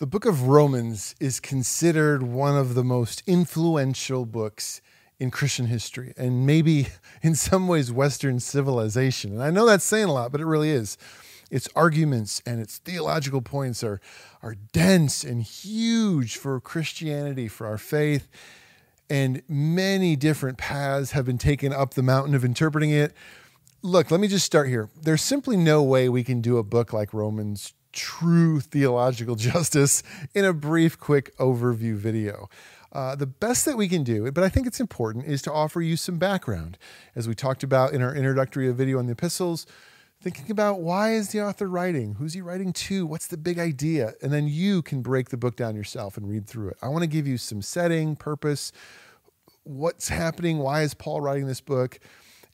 The book of Romans is considered one of the most influential books in Christian history and maybe in some ways Western civilization. And I know that's saying a lot, but it really is. Its arguments and its theological points are, are dense and huge for Christianity, for our faith. And many different paths have been taken up the mountain of interpreting it. Look, let me just start here. There's simply no way we can do a book like Romans true theological justice in a brief, quick overview video. Uh, the best that we can do, but I think it's important, is to offer you some background. As we talked about in our introductory video on the epistles, thinking about why is the author writing? Who's he writing to? What's the big idea? And then you can break the book down yourself and read through it. I want to give you some setting, purpose, what's happening, why is Paul writing this book?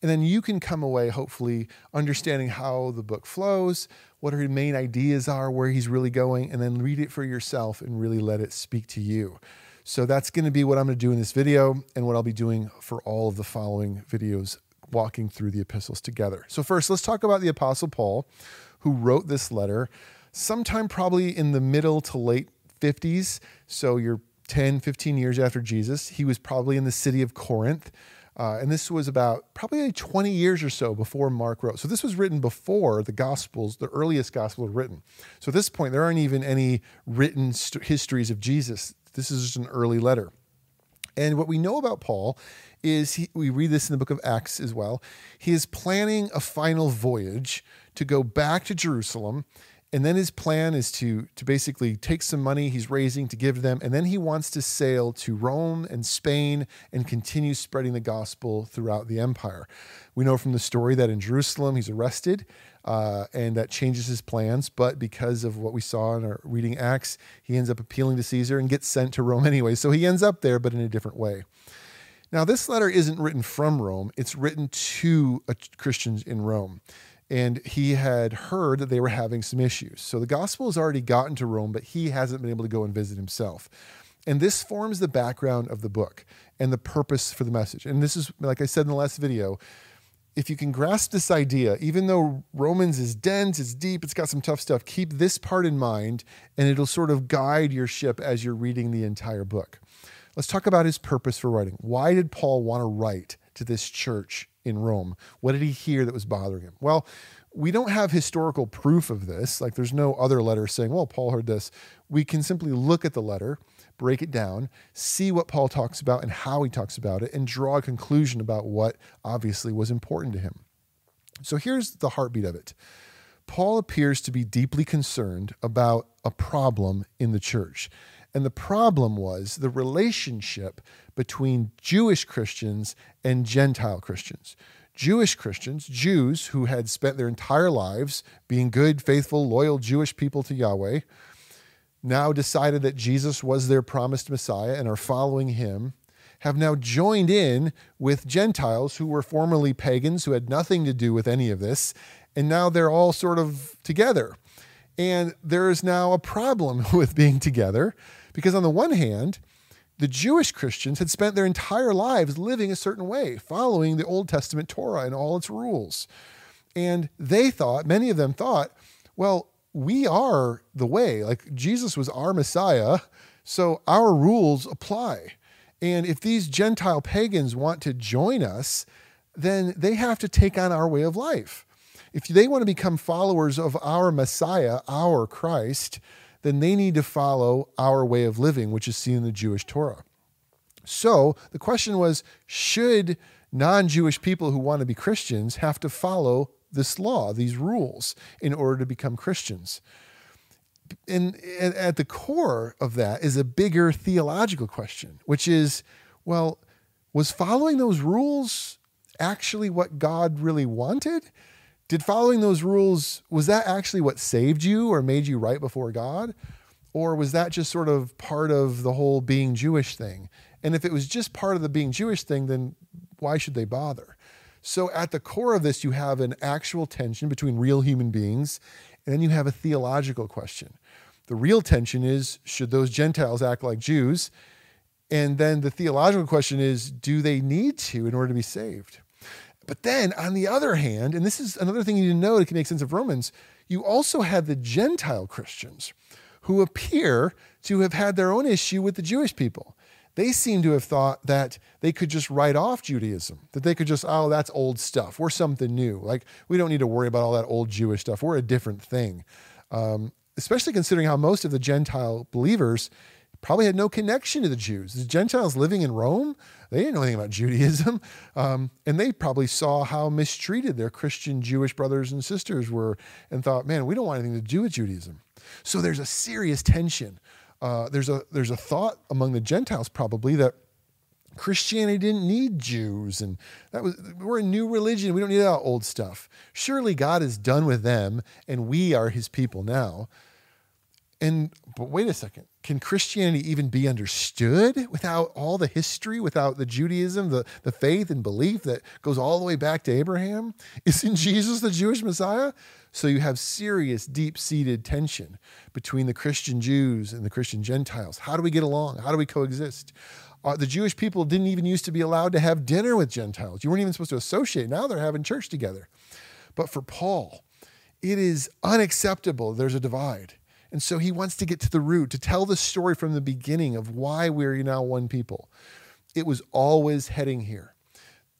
And then you can come away, hopefully, understanding how the book flows, what her main ideas are, where he's really going, and then read it for yourself and really let it speak to you. So that's going to be what I'm going to do in this video and what I'll be doing for all of the following videos walking through the epistles together. So first, let's talk about the apostle Paul who wrote this letter sometime probably in the middle to late 50s. So you're 10, 15 years after Jesus. He was probably in the city of Corinth. Uh, and this was about probably 20 years or so before Mark wrote. So this was written before the Gospels, the earliest Gospel written. So at this point, there aren't even any written st- histories of Jesus. This is just an early letter. And what we know about Paul is he, we read this in the book of Acts as well. He is planning a final voyage to go back to Jerusalem and then his plan is to to basically take some money he's raising to give them and then he wants to sail to Rome and Spain and continue spreading the gospel throughout the empire. We know from the story that in Jerusalem he's arrested uh, and that changes his plans. But because of what we saw in our reading Acts, he ends up appealing to Caesar and gets sent to Rome anyway. So he ends up there, but in a different way. Now, this letter isn't written from Rome, it's written to Christians in Rome and he had heard that they were having some issues. So the gospel has already gotten to Rome, but he hasn't been able to go and visit himself. And this forms the background of the book and the purpose for the message. And this is, like I said in the last video, if you can grasp this idea, even though Romans is dense, it's deep, it's got some tough stuff, keep this part in mind and it'll sort of guide your ship as you're reading the entire book. Let's talk about his purpose for writing. Why did Paul want to write to this church in Rome? What did he hear that was bothering him? Well, we don't have historical proof of this. Like there's no other letter saying, well, Paul heard this. We can simply look at the letter, break it down, see what Paul talks about and how he talks about it, and draw a conclusion about what obviously was important to him. So here's the heartbeat of it. Paul appears to be deeply concerned about a problem in the church. And the problem was the relationship between Jewish Christians and Gentile Christians. Jewish Christians, Jews who had spent their entire lives being good, faithful, loyal Jewish people to Yahweh, now decided that Jesus was their promised Messiah and are following him, have now joined in with Gentiles who were formerly pagans, who had nothing to do with any of this, and now they're all sort of together. And there is now a problem with being together because, on the one hand, the Jewish Christians had spent their entire lives living a certain way, following the Old Testament Torah and all its rules. And they thought, many of them thought, well, we are the way. Like Jesus was our Messiah, so our rules apply. And if these Gentile pagans want to join us, then they have to take on our way of life. If they want to become followers of our Messiah, our Christ, then they need to follow our way of living, which is seen in the Jewish Torah. So the question was should non Jewish people who want to be Christians have to follow this law, these rules, in order to become Christians? And at the core of that is a bigger theological question, which is well, was following those rules actually what God really wanted? Did following those rules was that actually what saved you or made you right before god? Or was that just sort of part of the whole being jewish thing? And if it was just part of the being jewish thing then why should they bother? So at the core of this you have an actual tension between real human beings and then you have a theological question. The real tension is should those gentiles act like jews? And then the theological question is do they need to in order to be saved but then on the other hand, and this is another thing you need to know to make sense of Romans, you also had the Gentile Christians who appear to have had their own issue with the Jewish people. They seem to have thought that they could just write off Judaism, that they could just, oh, that's old stuff. We're something new. Like, we don't need to worry about all that old Jewish stuff. We're a different thing. Um, especially considering how most of the Gentile believers probably had no connection to the Jews. The Gentiles living in Rome, they didn't know anything about Judaism. Um, and they probably saw how mistreated their Christian Jewish brothers and sisters were and thought, man, we don't want anything to do with Judaism. So there's a serious tension. Uh, there's, a, there's a thought among the Gentiles probably that Christianity didn't need Jews, and that was we're a new religion. We don't need that old stuff. Surely God is done with them, and we are His people now. And but wait a second, can Christianity even be understood without all the history, without the Judaism, the, the faith and belief that goes all the way back to Abraham? Isn't Jesus the Jewish Messiah? So you have serious, deep seated tension between the Christian Jews and the Christian Gentiles. How do we get along? How do we coexist? Uh, the Jewish people didn't even used to be allowed to have dinner with Gentiles. You weren't even supposed to associate. Now they're having church together. But for Paul, it is unacceptable. There's a divide. And so he wants to get to the root, to tell the story from the beginning of why we're now one people. It was always heading here.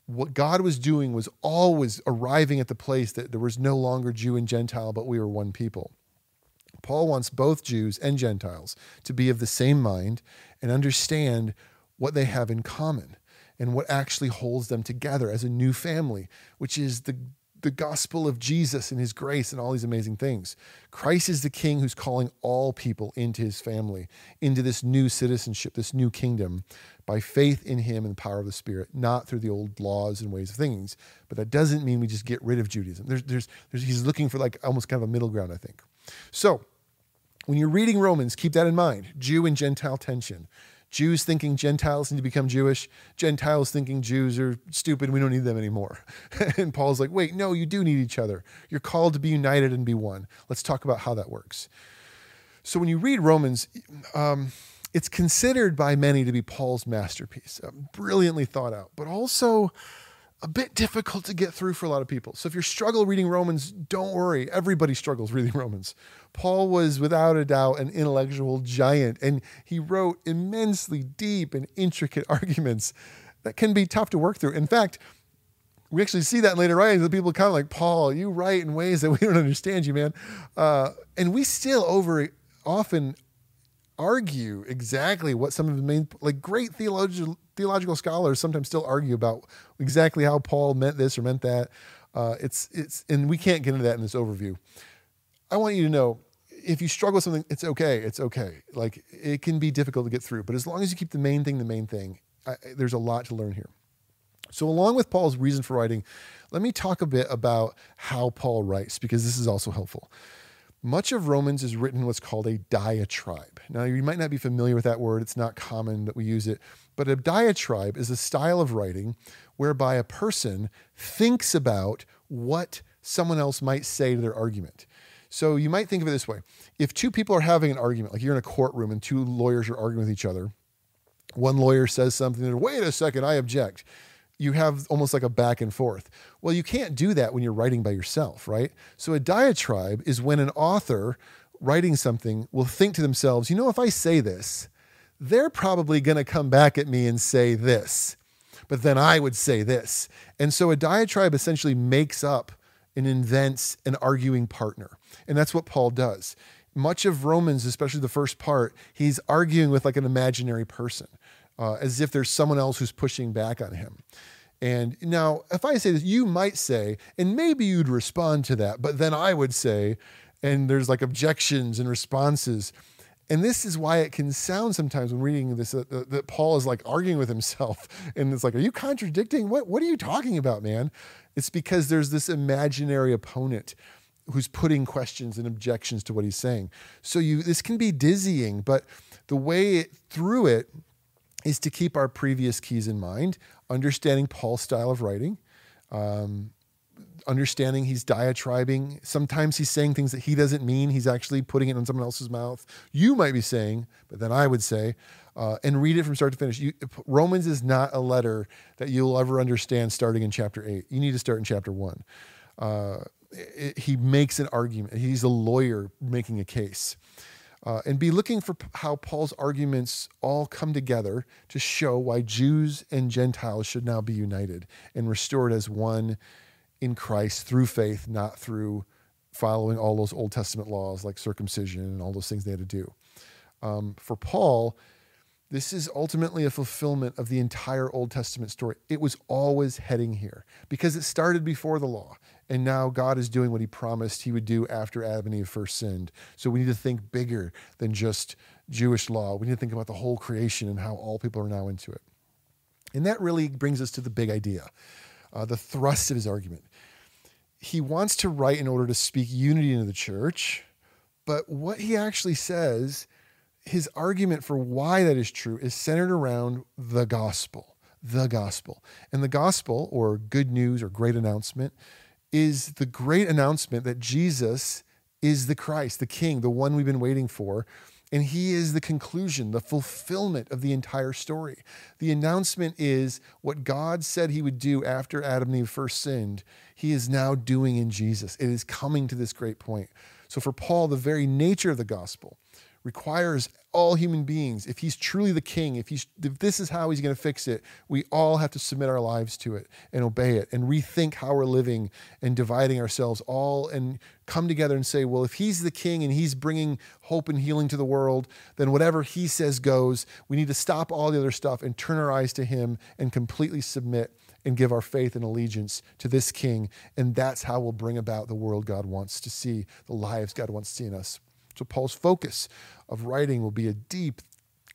What God was doing was always arriving at the place that there was no longer Jew and Gentile, but we were one people. Paul wants both Jews and Gentiles to be of the same mind and understand what they have in common and what actually holds them together as a new family, which is the the gospel of Jesus and his grace and all these amazing things. Christ is the king who's calling all people into his family, into this new citizenship, this new kingdom, by faith in him and the power of the Spirit, not through the old laws and ways of things. But that doesn't mean we just get rid of Judaism. There's, there's, there's, he's looking for like almost kind of a middle ground, I think. So when you're reading Romans, keep that in mind Jew and Gentile tension. Jews thinking Gentiles need to become Jewish, Gentiles thinking Jews are stupid, we don't need them anymore. and Paul's like, wait, no, you do need each other. You're called to be united and be one. Let's talk about how that works. So when you read Romans, um, it's considered by many to be Paul's masterpiece, uh, brilliantly thought out, but also a bit difficult to get through for a lot of people. So if you struggle reading Romans, don't worry. Everybody struggles reading Romans. Paul was without a doubt an intellectual giant, and he wrote immensely deep and intricate arguments that can be tough to work through. In fact, we actually see that in later writings. The people kind of like, Paul, you write in ways that we don't understand you, man. Uh, and we still over often argue exactly what some of the main, like great theological theological scholars sometimes still argue about exactly how Paul meant this or meant that. Uh, it's it's and we can't get into that in this overview. I want you to know if you struggle with something, it's okay. It's okay. Like it can be difficult to get through, but as long as you keep the main thing the main thing, I, there's a lot to learn here. So, along with Paul's reason for writing, let me talk a bit about how Paul writes because this is also helpful. Much of Romans is written what's called a diatribe. Now, you might not be familiar with that word, it's not common that we use it, but a diatribe is a style of writing whereby a person thinks about what someone else might say to their argument. So you might think of it this way if two people are having an argument, like you're in a courtroom and two lawyers are arguing with each other, one lawyer says something, and wait a second, I object you have almost like a back and forth. Well, you can't do that when you're writing by yourself, right? So a diatribe is when an author writing something will think to themselves, you know, if I say this, they're probably going to come back at me and say this, but then I would say this. And so a diatribe essentially makes up and invents an arguing partner. And that's what Paul does. Much of Romans, especially the first part, he's arguing with like an imaginary person uh, as if there's someone else who's pushing back on him. And now, if I say this, you might say, and maybe you'd respond to that, but then I would say, and there's like objections and responses. And this is why it can sound sometimes when reading this uh, uh that Paul is like arguing with himself. And it's like, are you contradicting? What, what are you talking about, man? It's because there's this imaginary opponent who's putting questions and objections to what he's saying. So you this can be dizzying, but the way it, through it is to keep our previous keys in mind, understanding Paul's style of writing, um, understanding he's diatribing. Sometimes he's saying things that he doesn't mean. He's actually putting it in someone else's mouth. You might be saying, but then I would say, uh, and read it from start to finish. You, Romans is not a letter that you'll ever understand starting in chapter eight. You need to start in chapter one. Uh, it, he makes an argument. He's a lawyer making a case. Uh, and be looking for how Paul's arguments all come together to show why Jews and Gentiles should now be united and restored as one in Christ through faith, not through following all those Old Testament laws like circumcision and all those things they had to do. Um, for Paul, this is ultimately a fulfillment of the entire Old Testament story. It was always heading here because it started before the law. And now God is doing what he promised he would do after Adam and Eve first sinned. So we need to think bigger than just Jewish law. We need to think about the whole creation and how all people are now into it. And that really brings us to the big idea, uh, the thrust of his argument. He wants to write in order to speak unity into the church, but what he actually says, his argument for why that is true, is centered around the gospel. The gospel. And the gospel, or good news or great announcement, is the great announcement that Jesus is the Christ, the King, the one we've been waiting for. And he is the conclusion, the fulfillment of the entire story. The announcement is what God said he would do after Adam and Eve first sinned, he is now doing in Jesus. It is coming to this great point. So, for Paul, the very nature of the gospel requires all human beings, if he's truly the king, if he's if this is how he's going to fix it, we all have to submit our lives to it and obey it and rethink how we're living and dividing ourselves all and come together and say, well, if he's the king and he's bringing hope and healing to the world, then whatever he says goes. We need to stop all the other stuff and turn our eyes to him and completely submit and give our faith and allegiance to this king. And that's how we'll bring about the world God wants to see, the lives God wants to see in us. So Paul's focus of writing will be a deep,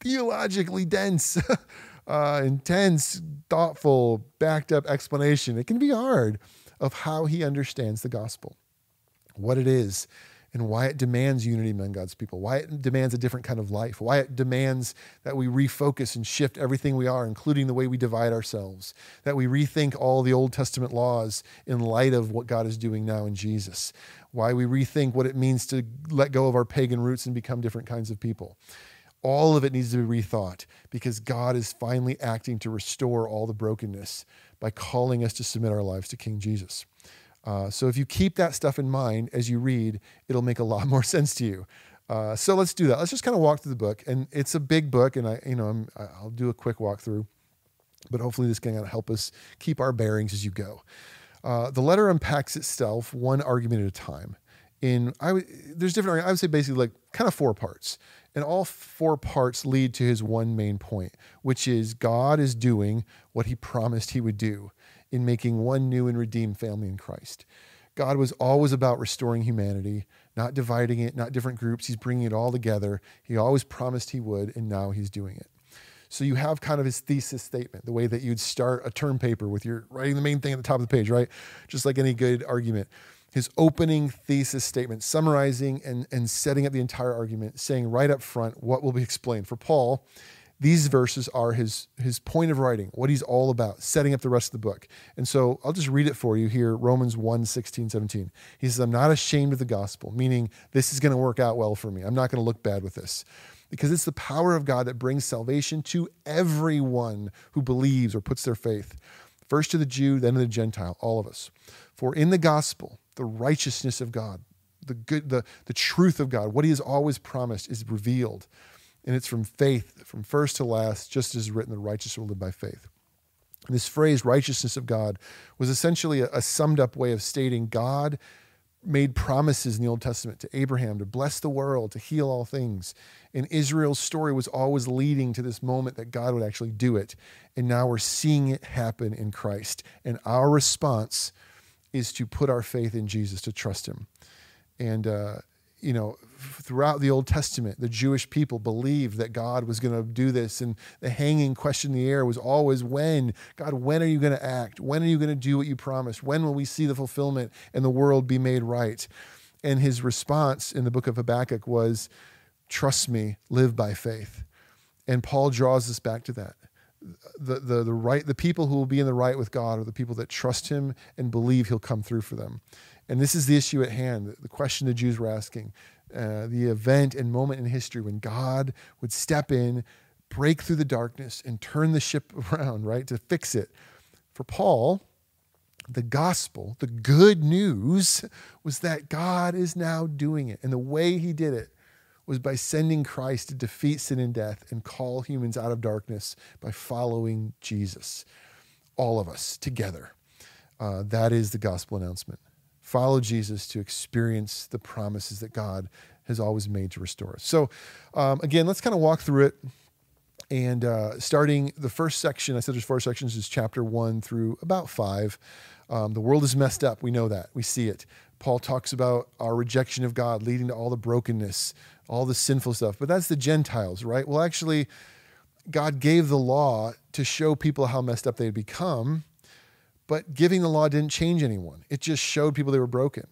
theologically dense, uh, intense, thoughtful, backed up explanation. It can be hard of how he understands the gospel, what it is, and why it demands unity among God's people, why it demands a different kind of life, why it demands that we refocus and shift everything we are, including the way we divide ourselves, that we rethink all the Old Testament laws in light of what God is doing now in Jesus, why we rethink what it means to let go of our pagan roots and become different kinds of people. All of it needs to be rethought because God is finally acting to restore all the brokenness by calling us to submit our lives to King Jesus. Uh, so if you keep that stuff in mind as you read, it'll make a lot more sense to you. Uh, so let's do that. Let's just kind of walk through the book, and it's a big book, and I, you know, I'm, I'll do a quick walkthrough, but hopefully this can help us keep our bearings as you go. Uh, the letter unpacks itself one argument at a time. In I would there's different. I would say basically like kind of four parts, and all four parts lead to his one main point, which is God is doing what He promised He would do in making one new and redeemed family in Christ. God was always about restoring humanity, not dividing it, not different groups. He's bringing it all together. He always promised He would, and now He's doing it. So you have kind of his thesis statement, the way that you'd start a term paper with your writing the main thing at the top of the page, right? Just like any good argument. His opening thesis statement, summarizing and, and setting up the entire argument, saying right up front what will be explained. For Paul, these verses are his his point of writing, what he's all about, setting up the rest of the book. And so I'll just read it for you here, Romans 1, 16, 17. He says, I'm not ashamed of the gospel, meaning this is going to work out well for me. I'm not going to look bad with this because it's the power of God that brings salvation to everyone who believes or puts their faith. First to the Jew, then to the Gentile, all of us. For in the gospel, the righteousness of God, the good, the, the truth of God, what he has always promised is revealed. And it's from faith, from first to last, just as written, the righteous will live by faith. And this phrase, righteousness of God, was essentially a, a summed up way of stating God made promises in the Old Testament to Abraham to bless the world, to heal all things. And Israel's story was always leading to this moment that God would actually do it. And now we're seeing it happen in Christ. And our response is to put our faith in Jesus, to trust him. And, uh, you know, throughout the Old Testament, the Jewish people believed that God was going to do this. And the hanging question in the air was always when? God, when are you going to act? When are you going to do what you promised? When will we see the fulfillment and the world be made right? And his response in the book of Habakkuk was, Trust me, live by faith. And Paul draws us back to that. The, the, the right the people who will be in the right with God are the people that trust him and believe he'll come through for them. And this is the issue at hand, the question the Jews were asking, uh, the event and moment in history when God would step in, break through the darkness, and turn the ship around, right, to fix it. For Paul, the gospel, the good news, was that God is now doing it. And the way he did it was by sending Christ to defeat sin and death and call humans out of darkness by following Jesus. All of us together. Uh, that is the gospel announcement. Follow Jesus to experience the promises that God has always made to restore us. So, um, again, let's kind of walk through it. And uh, starting the first section, I said there's four sections, is chapter one through about five. Um, the world is messed up. We know that. We see it. Paul talks about our rejection of God leading to all the brokenness, all the sinful stuff. But that's the Gentiles, right? Well, actually, God gave the law to show people how messed up they had become, but giving the law didn't change anyone. It just showed people they were broken.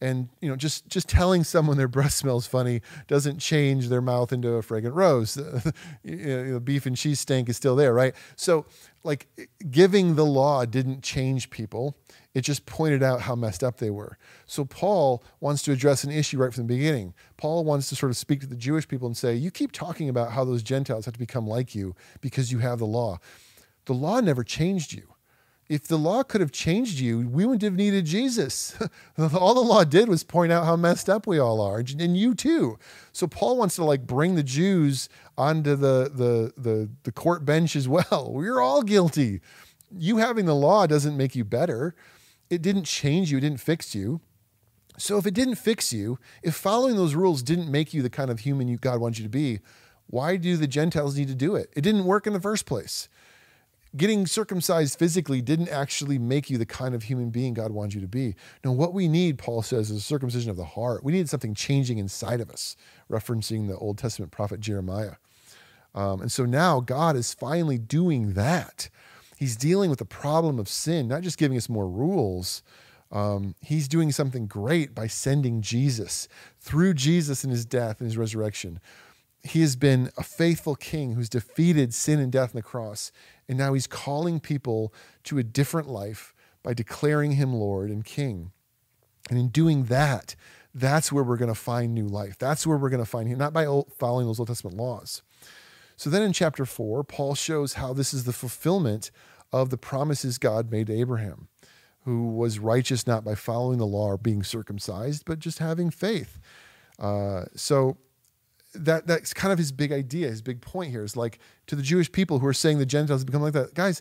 And you know, just just telling someone their breath smells funny doesn't change their mouth into a fragrant rose. you know, beef and cheese stank is still there, right? So, like, giving the law didn't change people. It just pointed out how messed up they were. So Paul wants to address an issue right from the beginning. Paul wants to sort of speak to the Jewish people and say, "You keep talking about how those Gentiles have to become like you because you have the law. The law never changed you." If the law could have changed you, we wouldn't have needed Jesus. all the law did was point out how messed up we all are, and you too. So Paul wants to like bring the Jews onto the the the, the court bench as well. We're all guilty. You having the law doesn't make you better. It didn't change you. It didn't fix you. So if it didn't fix you, if following those rules didn't make you the kind of human you God wants you to be, why do the Gentiles need to do it? It didn't work in the first place getting circumcised physically didn't actually make you the kind of human being God wants you to be. No, what we need, Paul says, is a circumcision of the heart. We need something changing inside of us, referencing the Old Testament prophet Jeremiah. Um, and so now God is finally doing that. He's dealing with the problem of sin, not just giving us more rules. Um, he's doing something great by sending Jesus through Jesus and his death and his resurrection. He has been a faithful king who's defeated sin and death on the cross and now he's calling people to a different life by declaring him Lord and King. And in doing that, that's where we're going to find new life. That's where we're going to find him, not by following those Old Testament laws. So then in chapter four, Paul shows how this is the fulfillment of the promises God made to Abraham, who was righteous not by following the law or being circumcised, but just having faith. Uh, so that that's kind of his big idea, his big point here is like to the Jewish people who are saying the Gentiles become like that. Guys,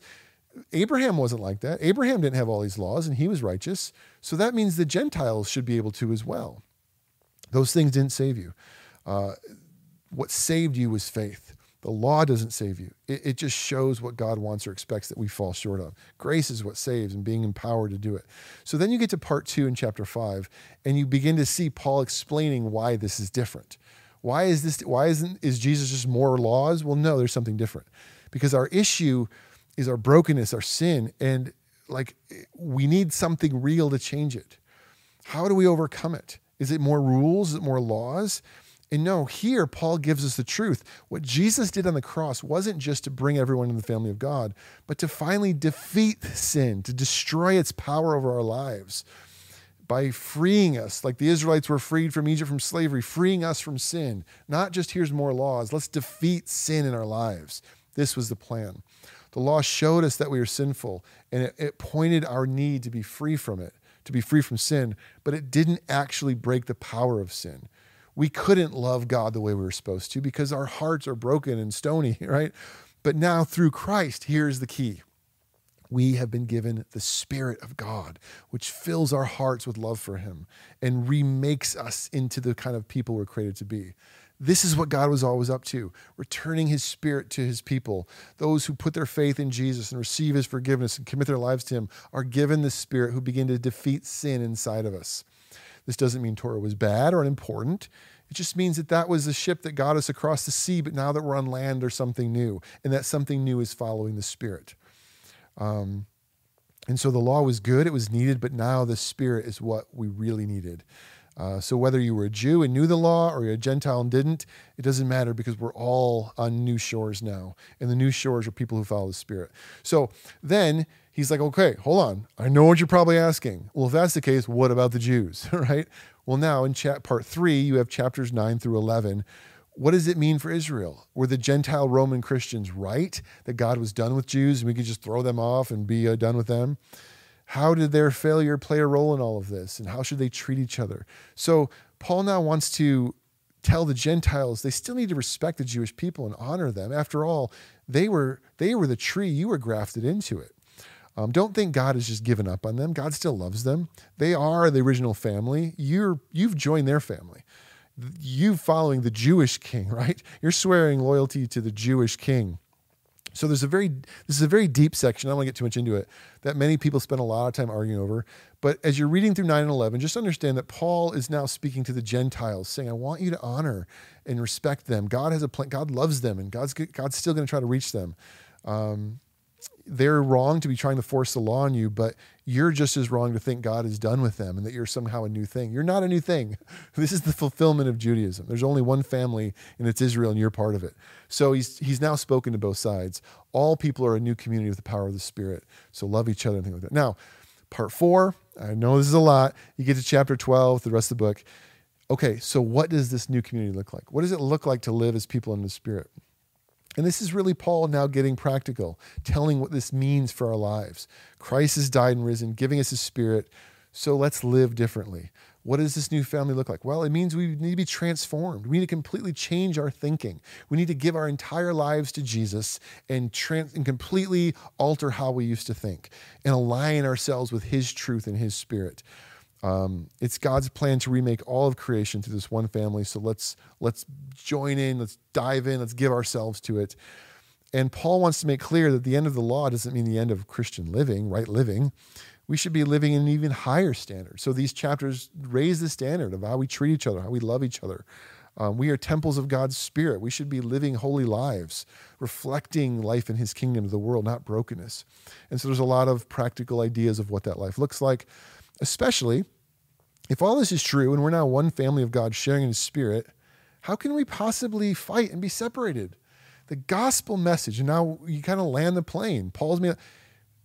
Abraham wasn't like that. Abraham didn't have all these laws and he was righteous. So that means the Gentiles should be able to as well. Those things didn't save you. Uh, what saved you was faith. The law doesn't save you. It, it, just shows what God wants or expects that we fall short of. Grace is what saves and being empowered to do it. So then you get to part two in chapter five, and you begin to see Paul explaining why this is different. Why is this? Why isn't is Jesus just more laws? Well, no, there's something different, because our issue is our brokenness, our sin, and like we need something real to change it. How do we overcome it? Is it more rules? Is it more laws? And no, here Paul gives us the truth. What Jesus did on the cross wasn't just to bring everyone in the family of God, but to finally defeat sin, to destroy its power over our lives by freeing us, like the Israelites were freed from Egypt from slavery, freeing us from sin. Not just here's more laws, let's defeat sin in our lives. This was the plan. The law showed us that we were sinful, and it, it pointed our need to be free from it, to be free from sin, but it didn't actually break the power of sin. We couldn't love God the way we were supposed to because our hearts are broken and stony, right? But now through Christ, here's the key we have been given the Spirit of God, which fills our hearts with love for Him and remakes us into the kind of people we're created to be. This is what God was always up to, returning His Spirit to His people. Those who put their faith in Jesus and receive His forgiveness and commit their lives to Him are given the Spirit who begin to defeat sin inside of us. This doesn't mean Torah was bad or unimportant. It just means that that was the ship that got us across the sea, but now that we're on land, there's something new, and that something new is following the Spirit. Um, and so the law was good, it was needed, but now the Spirit is what we really needed. Uh, so whether you were a Jew and knew the law or you're a Gentile and didn't, it doesn't matter because we're all on new shores now. And the new shores are people who follow the Spirit. So then he's like, okay, hold on. I know what you're probably asking. Well, if that's the case, what about the Jews? right? Well, now in chat part three, you have chapters nine through 11, what does it mean for Israel? Were the Gentile Roman Christians right that God was done with Jews and we could just throw them off and be uh, done with them? How did their failure play a role in all of this? And how should they treat each other? So, Paul now wants to tell the Gentiles they still need to respect the Jewish people and honor them. After all, they were they were the tree you were grafted into it. Um, don't think God has just given up on them. God still loves them. They are the original family. You're you've joined their family. You following the Jewish king, right? You're swearing loyalty to the Jewish king. So there's a very this is a very deep section. I don't want to get too much into it that many people spend a lot of time arguing over. But as you're reading through 9 and 11, just understand that Paul is now speaking to the Gentiles, saying, "I want you to honor and respect them. God has a plan. God loves them, and God's God's still going to try to reach them." Um, they're wrong to be trying to force the law on you, but you're just as wrong to think God is done with them and that you're somehow a new thing. You're not a new thing. This is the fulfillment of Judaism. There's only one family, and it's Israel, and you're part of it. So he's he's now spoken to both sides. All people are a new community with the power of the Spirit. So love each other and things like that. Now, part four. I know this is a lot. You get to chapter 12, the rest of the book. Okay, so what does this new community look like? What does it look like to live as people in the Spirit? And this is really Paul now getting practical, telling what this means for our lives. Christ has died and risen, giving us his spirit. So let's live differently. What does this new family look like? Well, it means we need to be transformed. We need to completely change our thinking. We need to give our entire lives to Jesus and, trans- and completely alter how we used to think and align ourselves with his truth and his spirit. Um, it's God's plan to remake all of creation through this one family. So let's let's join in, let's dive in, let's give ourselves to it. And Paul wants to make clear that the end of the law doesn't mean the end of Christian living, right living. We should be living in an even higher standard. So these chapters raise the standard of how we treat each other, how we love each other. Um, we are temples of God's Spirit. We should be living holy lives, reflecting life in His kingdom to the world, not brokenness. And so there's a lot of practical ideas of what that life looks like especially if all this is true and we're now one family of God sharing in His Spirit, how can we possibly fight and be separated? The gospel message, and now you kind of land the plane. Paul's me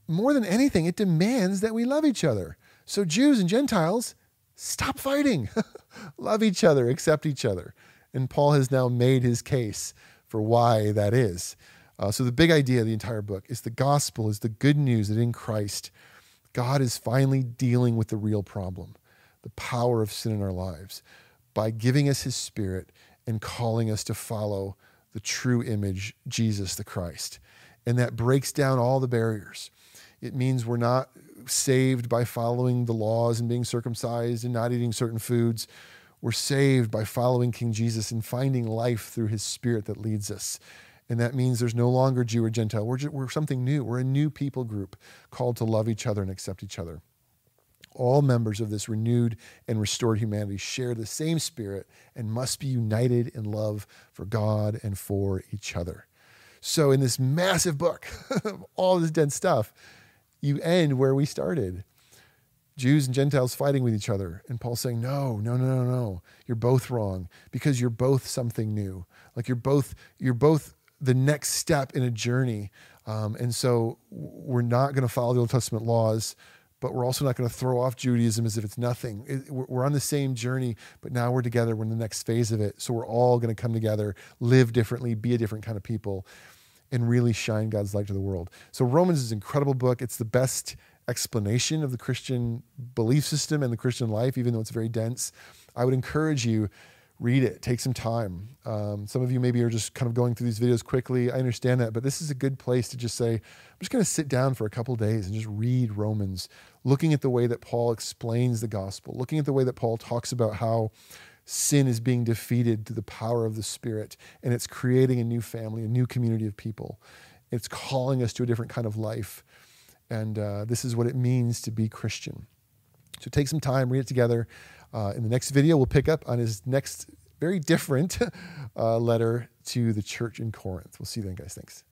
more than anything, it demands that we love each other. So, Jews and Gentiles, stop fighting. love each other, accept each other. And Paul has now made his case for why that is. Uh, so, the big idea of the entire book is the gospel is the good news that in Christ, God is finally dealing with the real problem, the power of sin in our lives, by giving us his spirit and calling us to follow the true image, Jesus the Christ. And that breaks down all the barriers. It means we're not saved by following the laws and being circumcised and not eating certain foods. We're saved by following King Jesus and finding life through his spirit that leads us. And that means there's no longer Jew or Gentile. We're, just, we're something new. We're a new people group called to love each other and accept each other. All members of this renewed and restored humanity share the same spirit and must be united in love for God and for each other. So, in this massive book all this dense stuff, you end where we started Jews and Gentiles fighting with each other. And Paul saying, No, no, no, no, no. You're both wrong because you're both something new. Like you're both, you're both the next step in a journey. Um, and so we're not going to follow the Old Testament laws, but we're also not going to throw off Judaism as if it's nothing. It, we're on the same journey, but now we're together. We're in the next phase of it. So we're all going to come together, live differently, be a different kind of people, and really shine God's light to the world. So Romans is an incredible book. It's the best explanation of the Christian belief system and the Christian life, even though it's very dense. I would encourage you read it take some time. Um, some of you maybe are just kind of going through these videos quickly. I understand that but this is a good place to just say i'm just going to sit down for a couple days and just read romans looking at the way that paul explains the gospel looking at the way that paul talks about how sin is being defeated through the power of the spirit and it's creating a new family a new community of people. It's calling us to a different kind of life and uh, this is what it means to be christian so take some time read it together uh, in the next video, we'll pick up on his next very different uh, letter to the church in Corinth. We'll see you then, guys. Thanks.